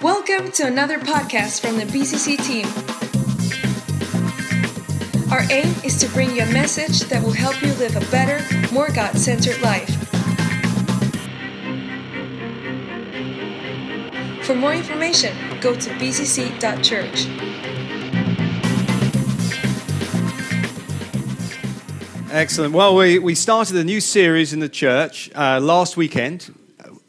Welcome to another podcast from the BCC team. Our aim is to bring you a message that will help you live a better, more God centered life. For more information, go to bcc.church. Excellent. Well, we, we started a new series in the church uh, last weekend,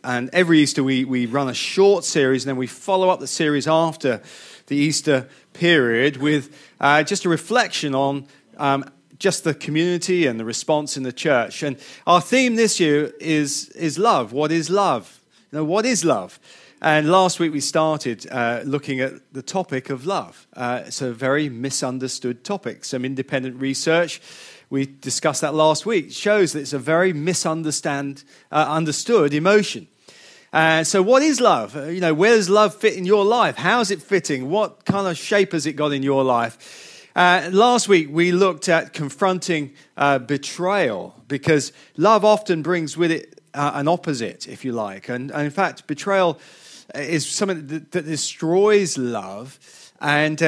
and every Easter we, we run a short series, and then we follow up the series after the Easter period with uh, just a reflection on um, just the community and the response in the church. And our theme this year is, is love. What is love? You know, what is love? And last week we started uh, looking at the topic of love. Uh, it's a very misunderstood topic. Some independent research we discussed that last week, shows that it's a very misunderstood uh, understood emotion. Uh, so, what is love? Uh, you know, where does love fit in your life? How is it fitting? What kind of shape has it got in your life? Uh, last week, we looked at confronting uh, betrayal because love often brings with it uh, an opposite, if you like. And, and, in fact, betrayal is something that, that destroys love. And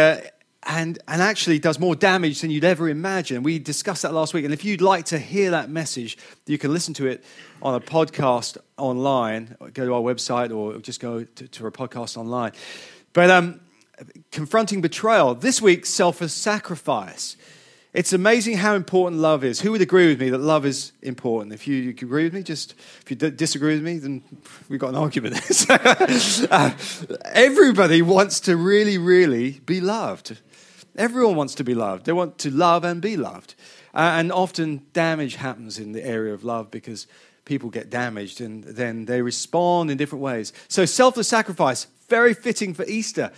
and, and actually does more damage than you'd ever imagine. We discussed that last week. And if you'd like to hear that message, you can listen to it on a podcast online. Go to our website or just go to, to a podcast online. But um, confronting betrayal. This week, self sacrifice. It's amazing how important love is. Who would agree with me that love is important? If you, agree with me, just if you disagree with me, then we've got an argument. uh, everybody wants to really, really be loved. Everyone wants to be loved. They want to love and be loved. Uh, and often damage happens in the area of love because people get damaged and then they respond in different ways. So, selfless sacrifice, very fitting for Easter.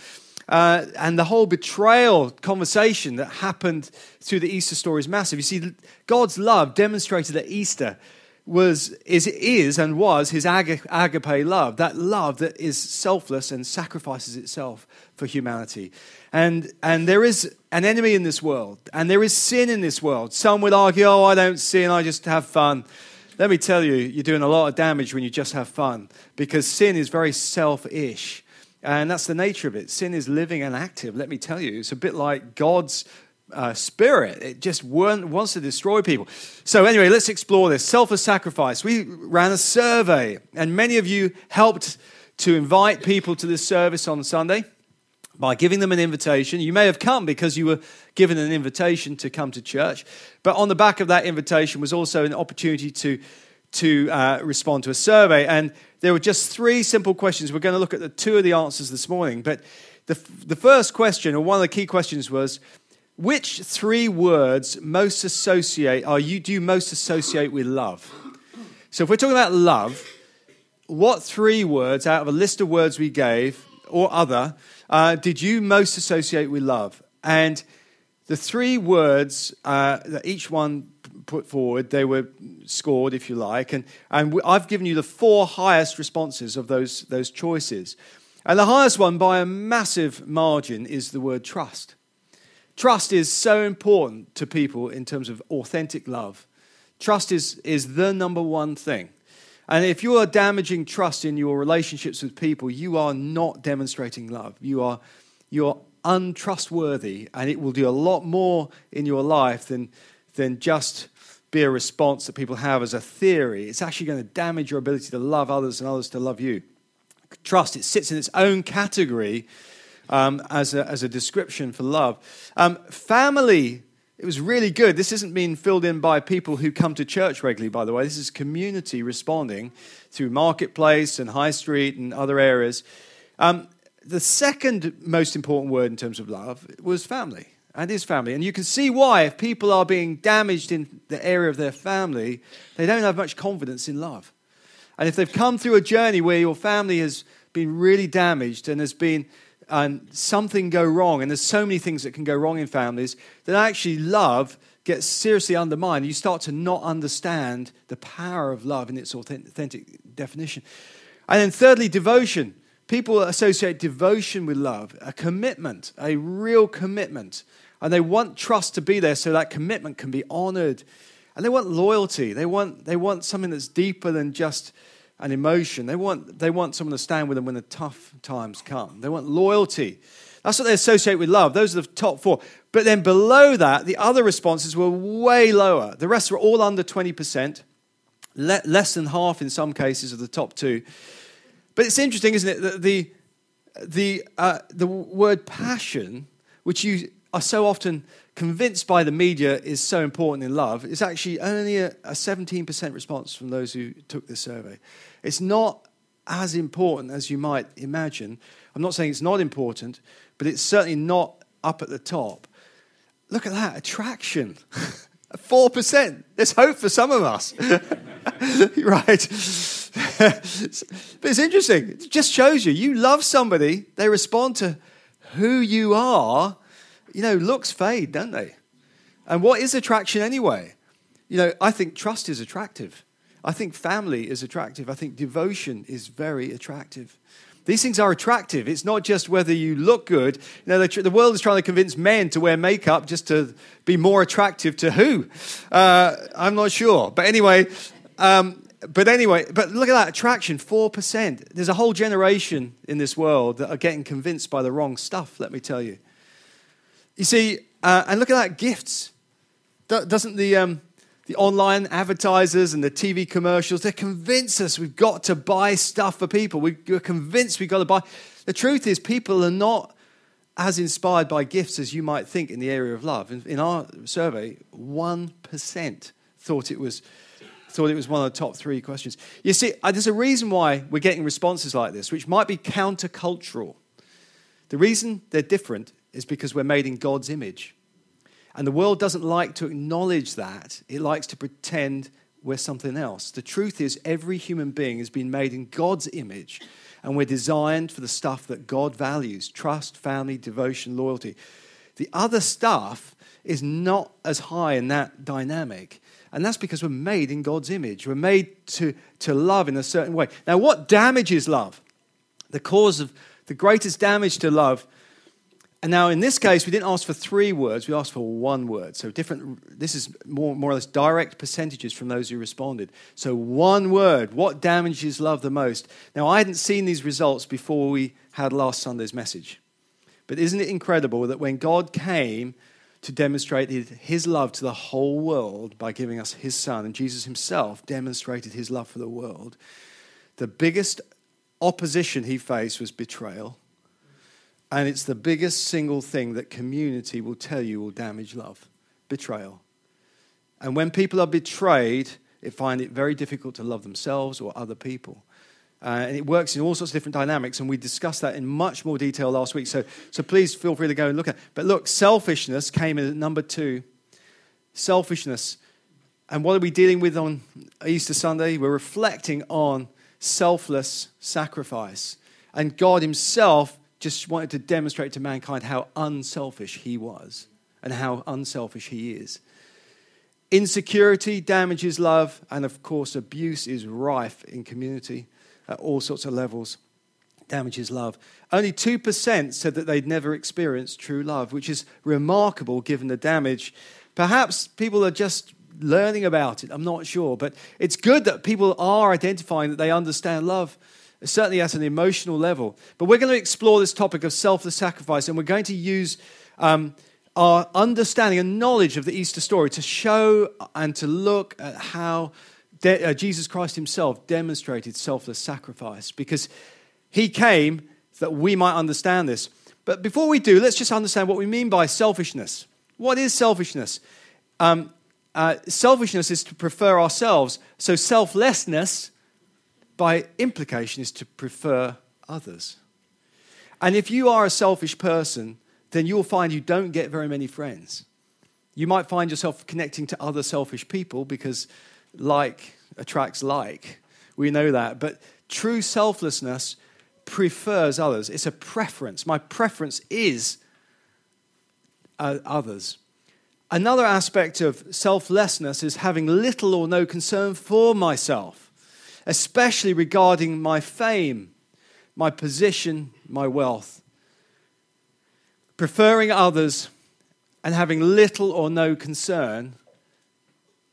Uh, and the whole betrayal conversation that happened through the Easter story is massive. You see, God's love demonstrated at Easter was is is and was his agape love that love that is selfless and sacrifices itself for humanity. And and there is an enemy in this world and there is sin in this world. Some would argue oh i don't sin i just have fun. Let me tell you you're doing a lot of damage when you just have fun because sin is very selfish and that's the nature of it. Sin is living and active. Let me tell you it's a bit like god's uh, spirit. It just wants to destroy people. So, anyway, let's explore this selfless sacrifice. We ran a survey, and many of you helped to invite people to this service on Sunday by giving them an invitation. You may have come because you were given an invitation to come to church, but on the back of that invitation was also an opportunity to, to uh, respond to a survey. And there were just three simple questions. We're going to look at the two of the answers this morning. But the, the first question, or one of the key questions, was which three words most associate are you do you most associate with love? So if we're talking about love, what three words out of a list of words we gave or other uh, did you most associate with love? And the three words uh, that each one put forward, they were scored, if you like, and, and I've given you the four highest responses of those, those choices. And the highest one by a massive margin is the word trust. Trust is so important to people in terms of authentic love. Trust is, is the number one thing. And if you are damaging trust in your relationships with people, you are not demonstrating love. You are, you are untrustworthy, and it will do a lot more in your life than, than just be a response that people have as a theory. It's actually going to damage your ability to love others and others to love you. Trust, it sits in its own category um, as, a, as a description for love. Um, family, it was really good. This isn't being filled in by people who come to church regularly, by the way. This is community responding through marketplace and high street and other areas. Um, the second most important word in terms of love was family and his family. And you can see why, if people are being damaged in the area of their family, they don't have much confidence in love. And if they've come through a journey where your family has been really damaged and has been and something go wrong, and there's so many things that can go wrong in families, that actually love gets seriously undermined. You start to not understand the power of love in its authentic definition. And then, thirdly, devotion. People associate devotion with love, a commitment, a real commitment. And they want trust to be there so that commitment can be honored. And they want loyalty. They want, they want something that's deeper than just and emotion. They want, they want someone to stand with them when the tough times come. They want loyalty. That's what they associate with love. Those are the top four. But then below that, the other responses were way lower. The rest were all under 20%, less than half in some cases of the top two. But it's interesting, isn't it, that the, the, uh, the word passion, which you are so often convinced by the media is so important in love, is actually only a, a 17% response from those who took this survey. It's not as important as you might imagine. I'm not saying it's not important, but it's certainly not up at the top. Look at that attraction. 4%. There's hope for some of us. right. but it's interesting. It just shows you you love somebody, they respond to who you are. You know, looks fade, don't they? And what is attraction anyway? You know, I think trust is attractive. I think family is attractive. I think devotion is very attractive. These things are attractive. It's not just whether you look good. You know, the, the world is trying to convince men to wear makeup just to be more attractive to who? Uh, I'm not sure. But anyway, um, but anyway, but look at that attraction 4%. There's a whole generation in this world that are getting convinced by the wrong stuff, let me tell you. You see, uh, and look at that gifts. Doesn't the, um, the online advertisers and the TV commercials, they convince us we've got to buy stuff for people. We're convinced we've got to buy. The truth is, people are not as inspired by gifts as you might think in the area of love. In, in our survey, 1% thought it was thought it was one of the top three questions. You see, uh, there's a reason why we're getting responses like this, which might be countercultural. The reason they're different is because we're made in God's image. And the world doesn't like to acknowledge that, it likes to pretend we're something else. The truth is, every human being has been made in God's image, and we're designed for the stuff that God values trust, family, devotion, loyalty. The other stuff is not as high in that dynamic. And that's because we're made in God's image. We're made to, to love in a certain way. Now, what damages love? The cause of the greatest damage to love and now, in this case, we didn't ask for three words, we asked for one word. So, different, this is more, more or less direct percentages from those who responded. So, one word, what damages love the most? Now, I hadn't seen these results before we had last Sunday's message. But isn't it incredible that when God came to demonstrate his love to the whole world by giving us his son, and Jesus himself demonstrated his love for the world, the biggest opposition he faced was betrayal and it's the biggest single thing that community will tell you will damage love betrayal. And when people are betrayed, they find it very difficult to love themselves or other people. Uh, and it works in all sorts of different dynamics, and we discussed that in much more detail last week. So, so please feel free to go and look at it. But look, selfishness came in at number two. Selfishness. And what are we dealing with on Easter Sunday? We're reflecting on selfless sacrifice. And God Himself just wanted to demonstrate to mankind how unselfish he was and how unselfish he is. Insecurity damages love, and of course, abuse is rife in community at all sorts of levels. Damages love. Only 2% said that they'd never experienced true love, which is remarkable given the damage. Perhaps people are just learning about it, I'm not sure, but it's good that people are identifying that they understand love certainly at an emotional level. But we're going to explore this topic of selfless sacrifice, and we're going to use um, our understanding and knowledge of the Easter story to show and to look at how de- uh, Jesus Christ himself demonstrated selfless sacrifice because he came that we might understand this. But before we do, let's just understand what we mean by selfishness. What is selfishness? Um, uh, selfishness is to prefer ourselves. So selflessness by implication, is to prefer others. And if you are a selfish person, then you'll find you don't get very many friends. You might find yourself connecting to other selfish people because like attracts like. We know that. But true selflessness prefers others. It's a preference. My preference is uh, others. Another aspect of selflessness is having little or no concern for myself especially regarding my fame, my position, my wealth. Preferring others and having little or no concern,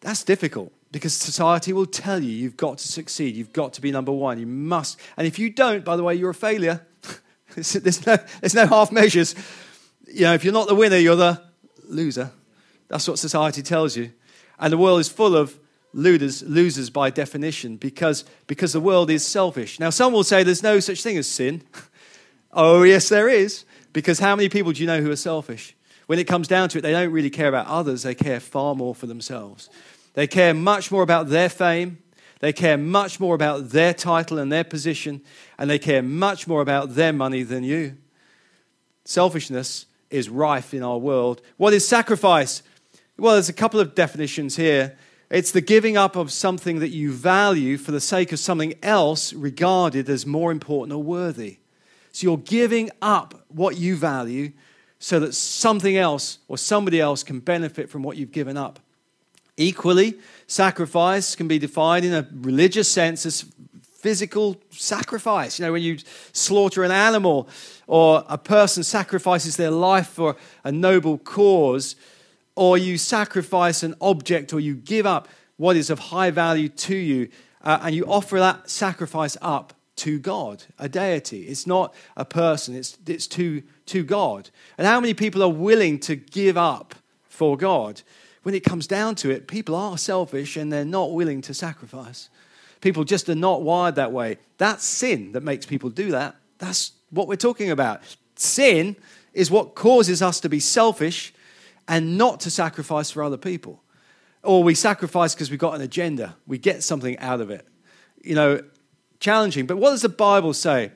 that's difficult Because society will tell you you've got to succeed, you've got to be number one, you must. And if you don't, by the way, you're a failure. there's, no, there's no half measures. You know, if you're not the winner, you're the loser. That's what society tells you. And the world is full of losers, losers by definition because, because the world is selfish. Now, some will say there's no such thing as sin. oh, yes, there is. Because how many people do you know who are selfish? When it comes down to it, they don't really care about others, they care far more for themselves. They care much more about their fame, they care much more about their title and their position, and they care much more about their money than you. Selfishness is rife in our world. What is sacrifice? Well, there's a couple of definitions here. It's the giving up of something that you value for the sake of something else regarded as more important or worthy. So you're giving up what you value so that something else or somebody else can benefit from what you've given up. Equally, sacrifice can be defined in a religious sense as physical sacrifice. You know, when you slaughter an animal or a person sacrifices their life for a noble cause, or you sacrifice an object or you give up what is of high value to you, uh, and you offer that sacrifice up to God, a deity. It's not a person, it's, it's to, to God. And how many people are willing to give up for God? When it comes down to it, people are selfish and they're not willing to sacrifice. People just are not wired that way. That's sin that makes people do that. That's what we're talking about. Sin is what causes us to be selfish and not to sacrifice for other people. Or we sacrifice because we've got an agenda, we get something out of it. You know, challenging. But what does the Bible say?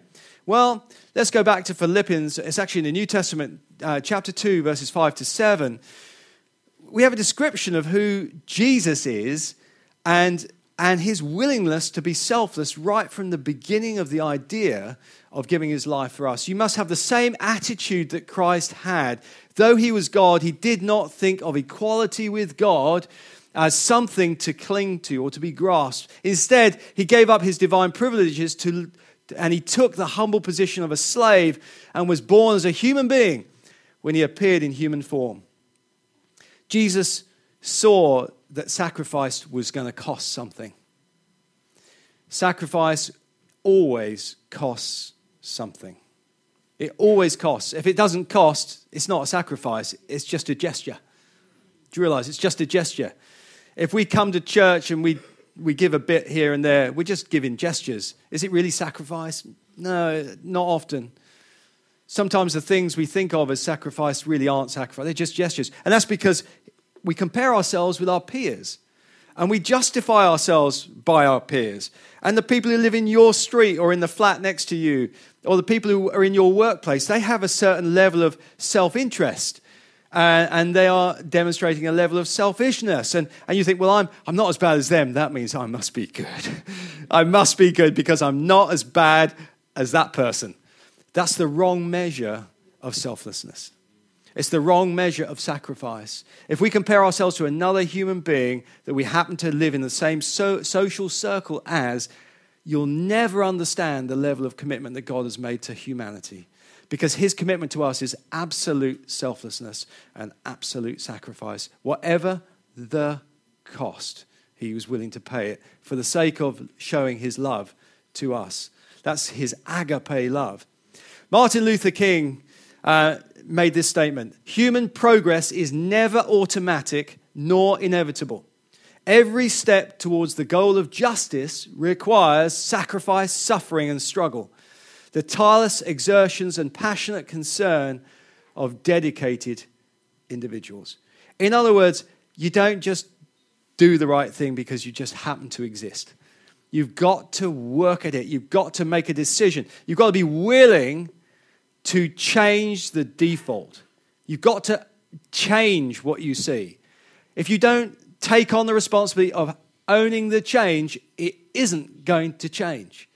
Well, let's go back to Philippians. It's actually in the New Testament, uh, chapter 2, verses 5 to 7. We have a description of who Jesus is and, and his willingness to be selfless right from the beginning of the idea of giving his life for us. You must have the same attitude that Christ had. Though he was God, he did not think of equality with God as something to cling to or to be grasped. Instead, he gave up his divine privileges to, and he took the humble position of a slave and was born as a human being when he appeared in human form. Jesus saw that sacrifice was going to cost something. Sacrifice always costs something. It always costs. If it doesn't cost, it's not a sacrifice, it's just a gesture. Do you realize it's just a gesture? If we come to church and we, we give a bit here and there, we're just giving gestures. Is it really sacrifice? No, not often. Sometimes the things we think of as sacrifice really aren't sacrifice, they're just gestures. And that's because we compare ourselves with our peers and we justify ourselves by our peers. And the people who live in your street or in the flat next to you, or the people who are in your workplace, they have a certain level of self interest uh, and they are demonstrating a level of selfishness. And, and you think, well, I'm, I'm not as bad as them. That means I must be good. I must be good because I'm not as bad as that person. That's the wrong measure of selflessness. It's the wrong measure of sacrifice. If we compare ourselves to another human being that we happen to live in the same so, social circle as, you'll never understand the level of commitment that God has made to humanity because his commitment to us is absolute selflessness and absolute sacrifice. Whatever the cost, he was willing to pay it for the sake of showing his love to us. That's his agape love. Martin Luther King uh, made this statement Human progress is never automatic nor inevitable. Every step towards the goal of justice requires sacrifice, suffering, and struggle the tireless exertions and passionate concern of dedicated individuals. In other words, you don't just do the right thing because you just happen to exist. You've got to work at it. You've got to make a decision. You've got to be willing to change the default. You've got to change what you see. If you don't take on the responsibility of owning the change, it isn't going to change.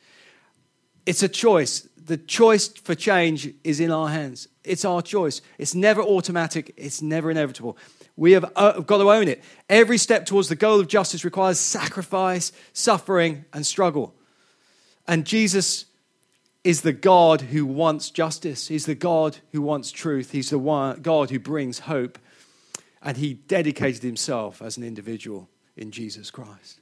It's a choice. The choice for change is in our hands. It's our choice. It's never automatic, it's never inevitable. We have uh, got to own it. Every step towards the goal of justice requires sacrifice, suffering, and struggle. And Jesus is the God who wants justice. He's the God who wants truth. He's the God who brings hope. And he dedicated himself as an individual in Jesus Christ.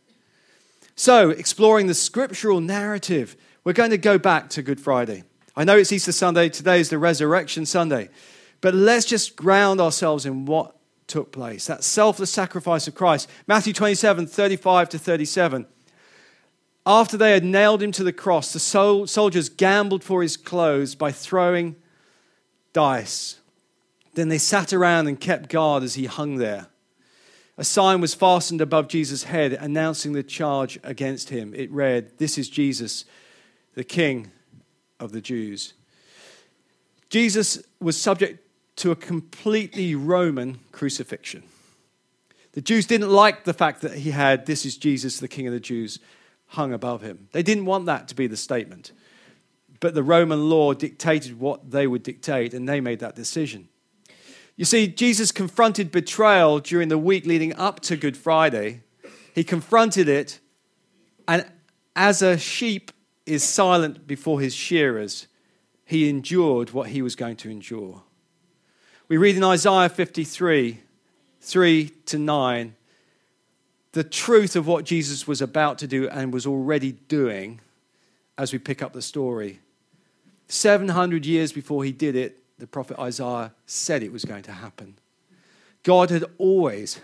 So, exploring the scriptural narrative, we're going to go back to Good Friday. I know it's Easter Sunday, today is the Resurrection Sunday, but let's just ground ourselves in what took place that selfless sacrifice of Christ. Matthew 27 35 to 37. After they had nailed him to the cross, the soldiers gambled for his clothes by throwing dice. Then they sat around and kept guard as he hung there. A sign was fastened above Jesus' head announcing the charge against him. It read, This is Jesus, the King of the Jews. Jesus was subject to a completely Roman crucifixion. The Jews didn't like the fact that he had, This is Jesus, the King of the Jews, hung above him. They didn't want that to be the statement. But the Roman law dictated what they would dictate, and they made that decision. You see, Jesus confronted betrayal during the week leading up to Good Friday. He confronted it, and as a sheep is silent before his shearers, he endured what he was going to endure. We read in Isaiah 53 3 to 9 the truth of what Jesus was about to do and was already doing as we pick up the story. 700 years before he did it, the prophet Isaiah said it was going to happen. God had always,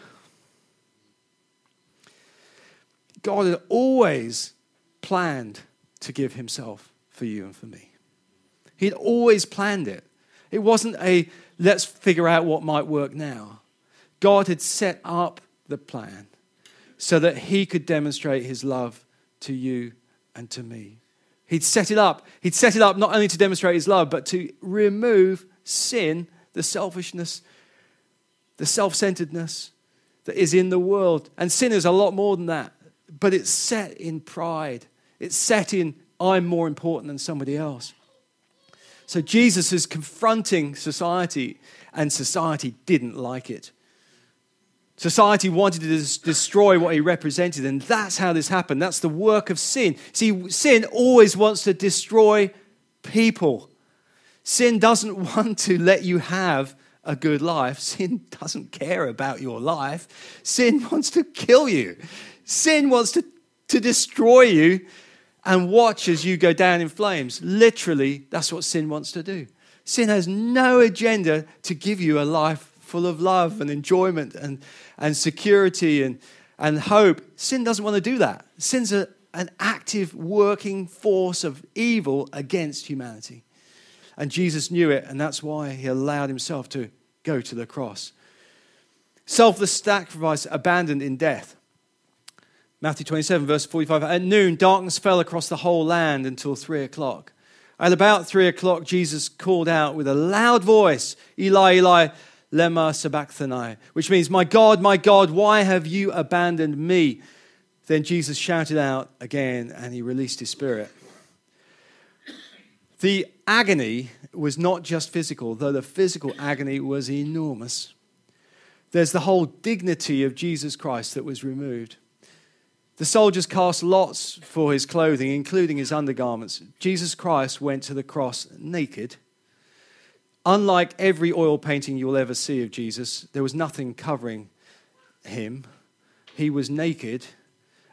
God had always planned to give himself for you and for me. He'd always planned it. It wasn't a let's figure out what might work now. God had set up the plan so that he could demonstrate his love to you and to me. He'd set it up. He'd set it up not only to demonstrate his love, but to remove sin, the selfishness, the self centeredness that is in the world. And sin is a lot more than that, but it's set in pride, it's set in I'm more important than somebody else. So Jesus is confronting society, and society didn't like it. Society wanted to destroy what he represented, and that's how this happened. That's the work of sin. See, sin always wants to destroy people. Sin doesn't want to let you have a good life. Sin doesn't care about your life. Sin wants to kill you. Sin wants to, to destroy you and watch as you go down in flames. Literally, that's what sin wants to do. Sin has no agenda to give you a life full of love and enjoyment and, and security and, and hope. Sin doesn't want to do that. Sin's a, an active working force of evil against humanity. And Jesus knew it, and that's why he allowed himself to go to the cross. Selfless sacrifice abandoned in death. Matthew 27, verse 45. At noon, darkness fell across the whole land until three o'clock. At about three o'clock, Jesus called out with a loud voice, Eli, Eli, lema sabachthani, which means, My God, my God, why have you abandoned me? Then Jesus shouted out again and he released his spirit. The agony was not just physical, though the physical agony was enormous. There's the whole dignity of Jesus Christ that was removed. The soldiers cast lots for his clothing, including his undergarments. Jesus Christ went to the cross naked Unlike every oil painting you'll ever see of Jesus, there was nothing covering him. He was naked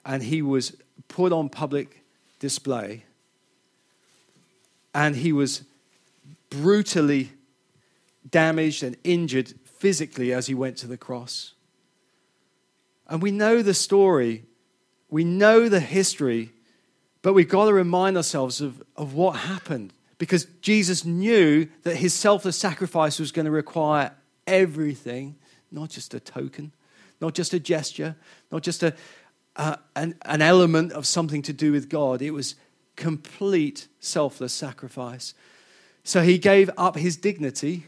and he was put on public display. And he was brutally damaged and injured physically as he went to the cross. And we know the story, we know the history, but we've got to remind ourselves of, of what happened because Jesus knew that his selfless sacrifice was going to require everything, not just a token, not just a gesture, not just a, uh, an, an element of something to do with God. It was complete selfless sacrifice. So he gave up his dignity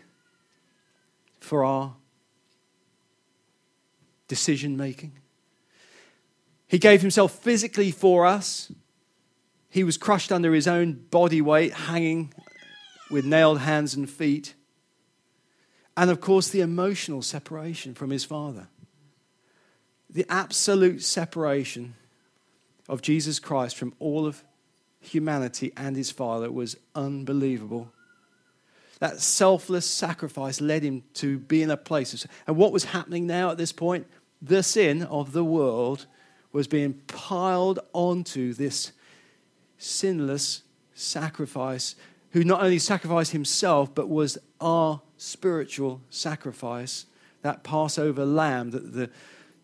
for our decision making. He gave himself physically for us he was crushed under his own body weight, hanging with nailed hands and feet. And of course, the emotional separation from his father. The absolute separation of Jesus Christ from all of humanity and his father was unbelievable. That selfless sacrifice led him to be in a place. And what was happening now at this point? the sin of the world was being piled onto this sinless sacrifice, who not only sacrificed himself, but was our spiritual sacrifice, that Passover lamb that the,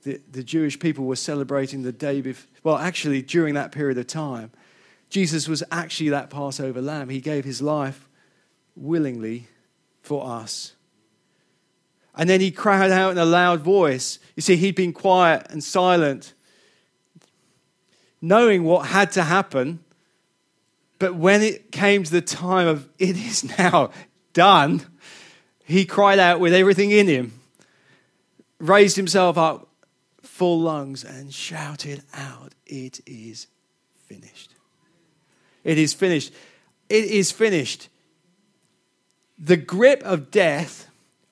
the, the Jewish people were celebrating the day before. Well, actually, during that period of time, Jesus was actually that Passover lamb. He gave his life willingly for us. And then he cried out in a loud voice. You see, he'd been quiet and silent, knowing what had to happen. But when it came to the time of it is now done, he cried out with everything in him, raised himself up full lungs, and shouted out, It is finished. It is finished. It is finished. The grip of death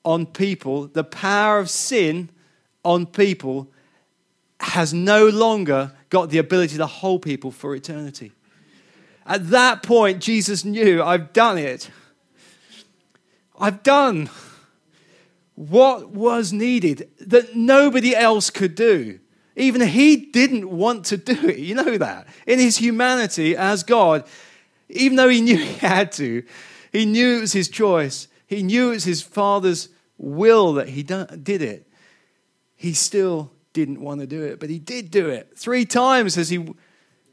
on people, the power of sin on people, has no longer got the ability to hold people for eternity. At that point, Jesus knew, I've done it. I've done what was needed that nobody else could do. Even he didn't want to do it. You know that. In his humanity as God, even though he knew he had to, he knew it was his choice, he knew it was his Father's will that he did it. He still didn't want to do it, but he did do it. Three times as he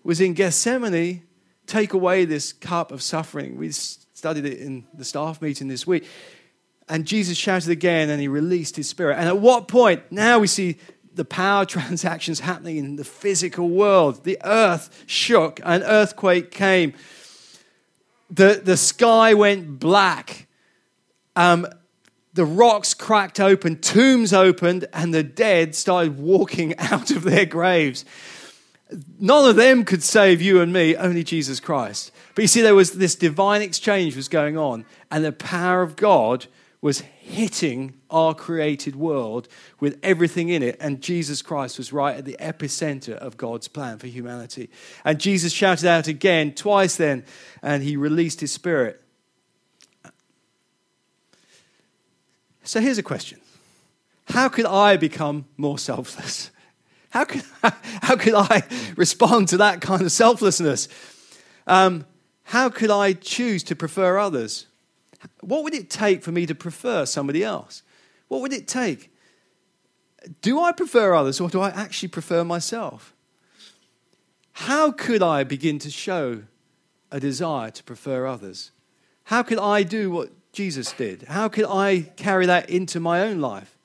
was in Gethsemane, take away this cup of suffering. We studied it in the staff meeting this week. And Jesus shouted again and he released his spirit. And at what point? Now we see the power transactions happening in the physical world. The earth shook, an earthquake came. The, the sky went black. Um, the rocks cracked open, tombs opened, and the dead started walking out of their graves. None of them could save you and me, only Jesus Christ. But you see, there was this divine exchange was going on, and the power of God was hitting our created world with everything in it. And Jesus Christ was right at the epicenter of God's plan for humanity. And Jesus shouted out again, twice then, and he released his spirit. So here's a question How could I become more selfless? How could, how could I respond to that kind of selflessness? Um, how could I choose to prefer others? What would it take for me to prefer somebody else? What would it take? Do I prefer others or do I actually prefer myself? How could I begin to show a desire to prefer others? How could I do what Jesus did? How could I carry that into my own life?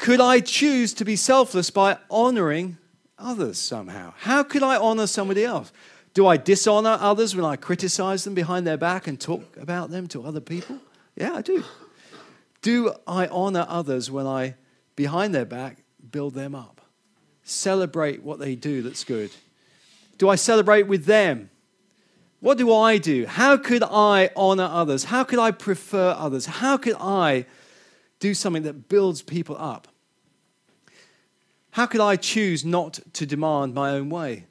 Could I choose to be selfless by honoring others somehow? How could I honor somebody else? Do I dishonor others when I criticize them behind their back and talk about them to other people? Yeah, I do. Do I honor others when I, behind their back, build them up? Celebrate what they do that's good. Do I celebrate with them? What do I do? How could I honor others? How could I prefer others? How could I do something that builds people up? How could I choose not to demand my own way?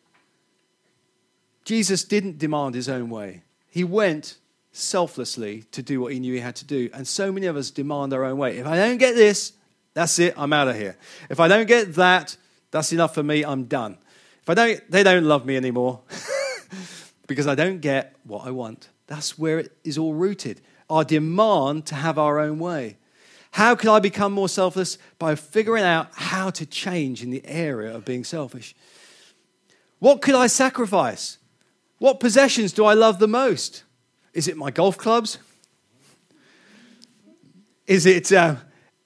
Jesus didn't demand his own way. He went selflessly to do what he knew he had to do. And so many of us demand our own way. If I don't get this, that's it, I'm out of here. If I don't get that, that's enough for me, I'm done. If I don't, they don't love me anymore because I don't get what I want. That's where it is all rooted. Our demand to have our own way. How could I become more selfless? By figuring out how to change in the area of being selfish. What could I sacrifice? What possessions do I love the most? Is it my golf clubs? Is it uh,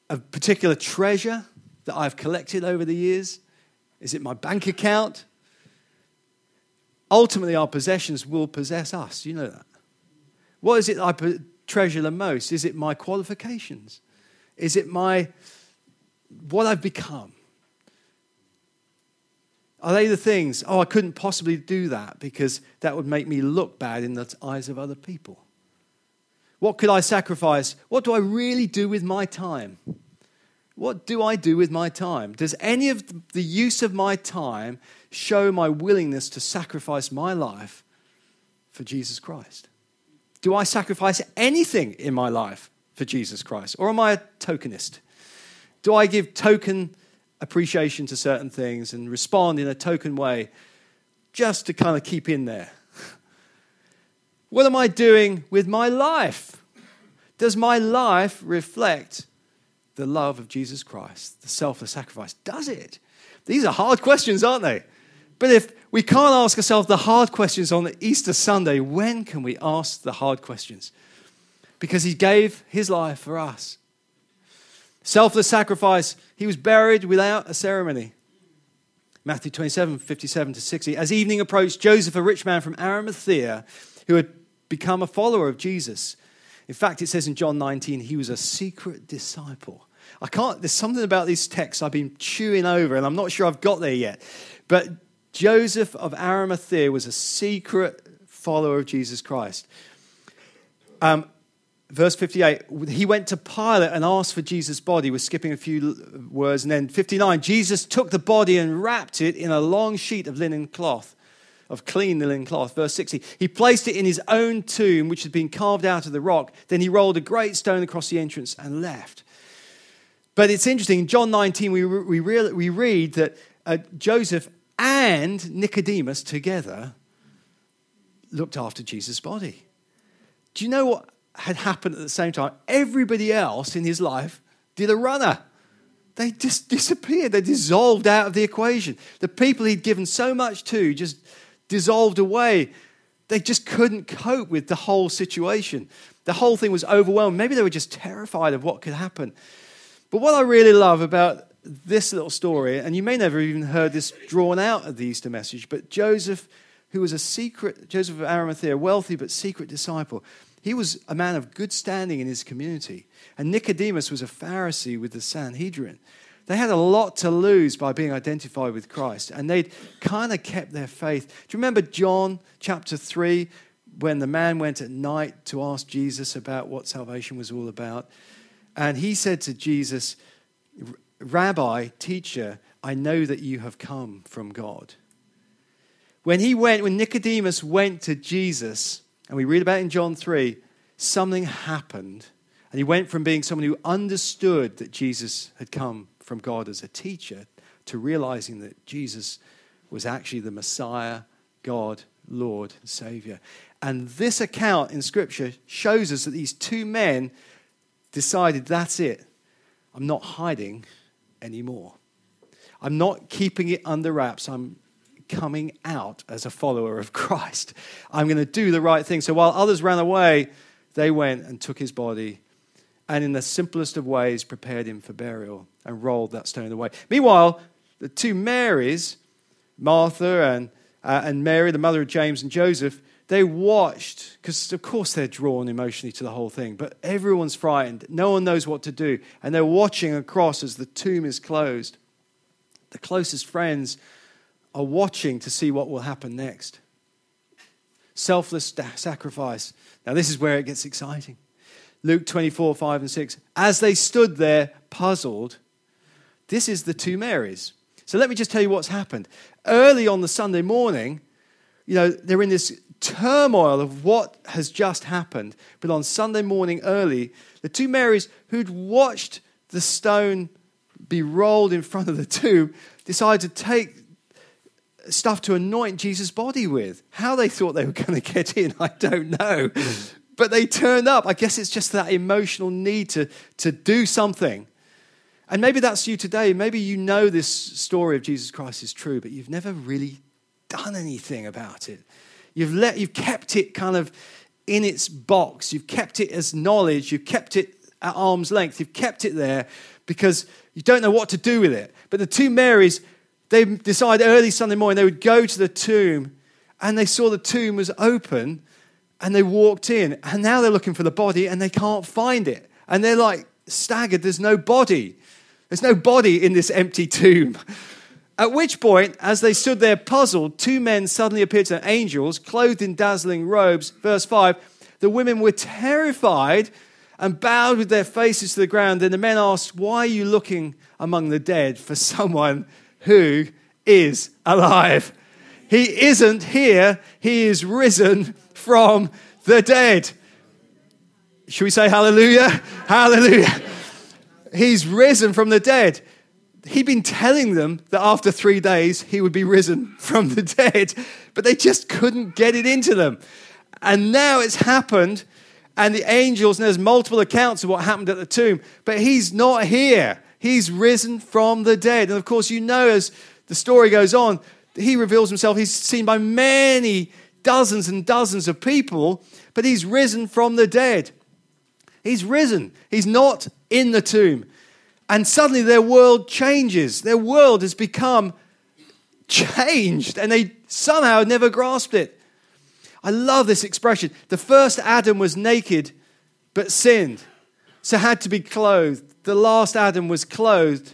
a particular treasure that I've collected over the years? Is it my bank account? Ultimately, our possessions will possess us. You know that. What is it I treasure the most? Is it my qualifications? Is it my what I've become? Are they the things, oh, I couldn't possibly do that because that would make me look bad in the eyes of other people? What could I sacrifice? What do I really do with my time? What do I do with my time? Does any of the use of my time show my willingness to sacrifice my life for Jesus Christ? Do I sacrifice anything in my life for Jesus Christ? Or am I a tokenist? Do I give token appreciation to certain things and respond in a token way just to kind of keep in there. What am I doing with my life? Does my life reflect the love of Jesus Christ, the selfless sacrifice? Does it? These are hard questions, aren't they? But if we can't ask ourselves the hard questions on Easter Sunday, when can we ask the hard questions? Because he gave his life for us. Selfless sacrifice, he was buried without a ceremony. Matthew 27, 57 to 60. As evening approached, Joseph, a rich man from Arimathea, who had become a follower of Jesus. In fact, it says in John 19, he was a secret disciple. I can't, there's something about these texts I've been chewing over, and I'm not sure I've got there yet. But Joseph of Arimathea was a secret follower of Jesus Christ. Um, verse 58, he went to Pilate and asked for Jesus' body. We're skipping a few words. And then 59, Jesus took the body and wrapped it in a long sheet of linen cloth of clean linen cloth. Verse 60. He placed it in his own tomb, which had been carved out of the rock. Then he rolled a great stone across the entrance and left. But it's interesting, in John 19, we, we, we read that uh, Joseph and Nicodemus together looked after Jesus' body. Do you know what had happened at the same time? Everybody else in his life did a runner. They just disappeared. They dissolved out of the equation. The people he'd given so much to just dissolved away. They just couldn't cope with the whole situation. The whole thing was overwhelmed. Maybe they were just terrified of what could happen. But what I really love about this little story, and you may never even heard this drawn out of the Easter message, but Joseph, who was a secret, Joseph of Arimathea, wealthy but secret disciple, he was a man of good standing in his community. And Nicodemus was a Pharisee with the Sanhedrin. They had a lot to lose by being identified with Christ, and they'd kind of kept their faith. Do you remember John chapter 3 when the man went at night to ask Jesus about what salvation was all about? And he said to Jesus, Rabbi, teacher, I know that you have come from God. When he went, when Nicodemus went to Jesus, and we read about in John 3, something happened. And he went from being someone who understood that Jesus had come from God as a teacher to realizing that Jesus was actually the Messiah, God, Lord, and Savior. And this account in Scripture shows us that these two men decided that's it. I'm not hiding anymore. I'm not keeping it under wraps. I'm coming out as a follower of Christ. I'm going to do the right thing. So while others ran away, they went and took his body and, in the simplest of ways, prepared him for burial and rolled that stone away. Meanwhile, the two Marys, Martha and, uh, and Mary, the mother of James and Joseph, they watched, because of course they're drawn emotionally to the whole thing, but everyone's frightened. No one knows what to do. And they're watching across as the tomb is closed. The closest friends are watching to see what will happen next. Selfless sacrifice. Now, this is where it gets exciting. Luke 24, 5 and 6. As they stood there, puzzled, this is the two Marys. So let me just tell you what's happened. Early on the Sunday morning, you know, they're in this turmoil of what has just happened. But on Sunday morning early, the two Marys who'd watched the stone be rolled in front of the tomb decided to take stuff to anoint Jesus' body with. How they thought they were going to get in, I don't know but they turned up. I guess it's just that emotional need to, to do something. And maybe that's you today. Maybe you know this story of Jesus Christ is true, but you've never really done anything about it. You've, let, you've kept it kind of in its box. You've kept it as knowledge. You've kept it at arm's length. You've kept it there because you don't know what to do with it. But the two Marys, they decided early Sunday morning they would go to the tomb and they saw the tomb was open and they walked in and now they're looking for the body and they can't find it. And they're like staggered, there's no body. There's no body in this empty tomb. At which point, as they stood there puzzled, two men suddenly appeared to them, angels, clothed in dazzling robes. Verse 5 The women were terrified and bowed with their faces to the ground. Then the men asked, Why are you looking among the dead for someone who is alive? He isn't here, he is risen from the dead. Should we say hallelujah? hallelujah. He's risen from the dead. He'd been telling them that after three days he would be risen from the dead, but they just couldn't get it into them. And now it's happened, and the angels, and there's multiple accounts of what happened at the tomb, but he's not here. He's risen from the dead. And of course, you know, as the story goes on, he reveals himself. He's seen by many dozens and dozens of people, but he's risen from the dead. He's risen. He's not in the tomb. And suddenly their world changes. Their world has become changed, and they somehow never grasped it. I love this expression. The first Adam was naked but sinned, so had to be clothed. The last Adam was clothed,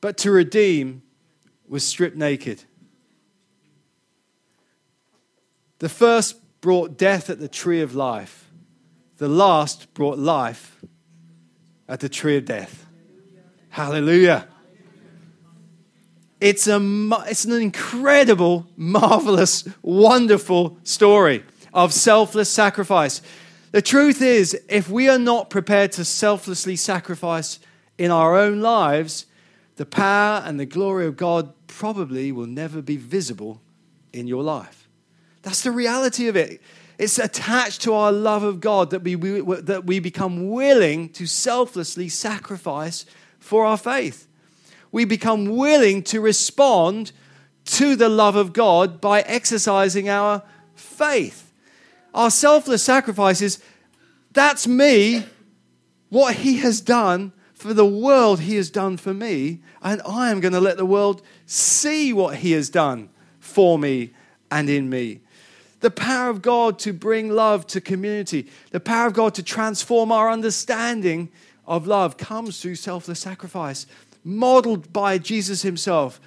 but to redeem was stripped naked. The first brought death at the tree of life, the last brought life at the tree of death. Hallelujah. It's, a, it's an incredible, marvelous, wonderful story of selfless sacrifice. The truth is, if we are not prepared to selflessly sacrifice in our own lives, the power and the glory of God probably will never be visible in your life. That's the reality of it. It's attached to our love of God that we, we, that we become willing to selflessly sacrifice for our faith. We become willing to respond to the love of God by exercising our faith. Our selfless sacrifices, that's me, what He has done for the world He has done for me, and I am going to let the world see what He has done for me and in me. The power of God to bring love to community, the power of God to transform our understanding of love comes through selfless sacrifice, modeled by Jesus Himself,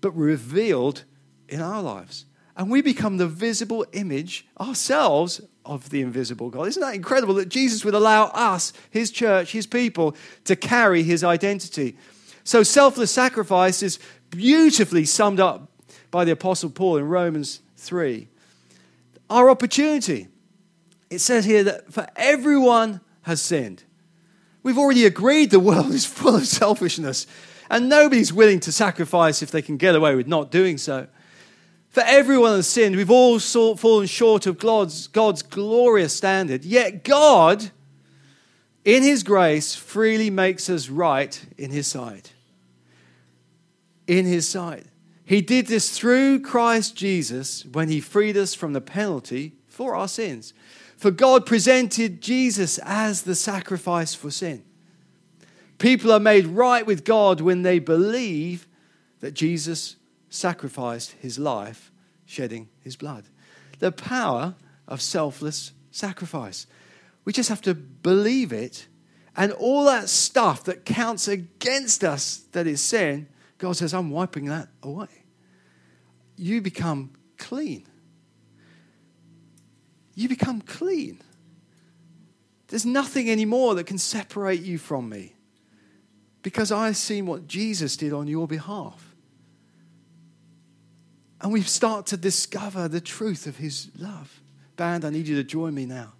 but revealed in our lives. And we become the visible image ourselves of the invisible God. Isn't that incredible that Jesus would allow us, His church, His people, to carry His identity? So, selfless sacrifice is beautifully summed up by the Apostle Paul in Romans 3. Our opportunity. It says here that for everyone has sinned. We've already agreed the world is full of selfishness, and nobody's willing to sacrifice if they can get away with not doing so. For everyone has sinned. We've all fallen short of God's, God's glorious standard. Yet God, in His grace, freely makes us right in His sight. In His sight. He did this through Christ Jesus when He freed us from the penalty for our sins. For God presented Jesus as the sacrifice for sin. People are made right with God when they believe that Jesus sacrificed his life, shedding his blood. The power of selfless sacrifice. We just have to believe it. And all that stuff that counts against us that is sin, God says, I'm wiping that away. You become clean. You become clean. There's nothing anymore that can separate you from me because I've seen what Jesus did on your behalf. And we start to discover the truth of his love. Band, I need you to join me now.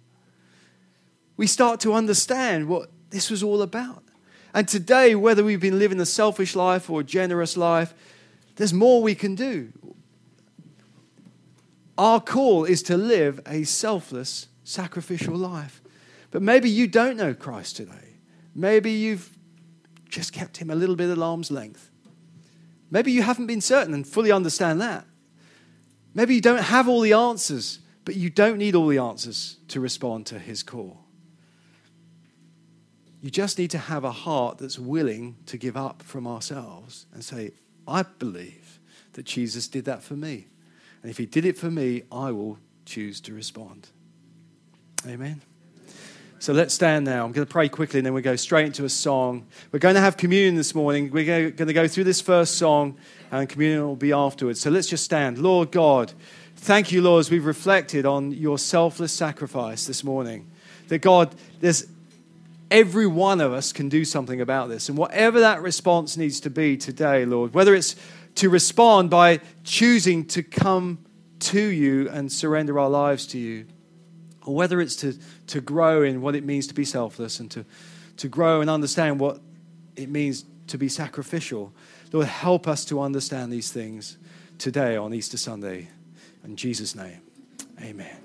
We start to understand what this was all about. And today, whether we've been living a selfish life or a generous life, there's more we can do. Our call is to live a selfless, sacrificial life. But maybe you don't know Christ today. Maybe you've just kept him a little bit at arm's length. Maybe you haven't been certain and fully understand that. Maybe you don't have all the answers, but you don't need all the answers to respond to his call. You just need to have a heart that's willing to give up from ourselves and say, I believe that Jesus did that for me. And if he did it for me, I will choose to respond. Amen. So let's stand now. I'm going to pray quickly and then we'll go straight into a song. We're going to have communion this morning. We're going to go through this first song and communion will be afterwards. So let's just stand. Lord God, thank you, Lord, as we've reflected on your selfless sacrifice this morning. That God, there's every one of us can do something about this. And whatever that response needs to be today, Lord, whether it's to respond by choosing to come to you and surrender our lives to you, or whether it's to, to grow in what it means to be selfless and to, to grow and understand what it means to be sacrificial. Lord, help us to understand these things today on Easter Sunday. In Jesus' name, amen.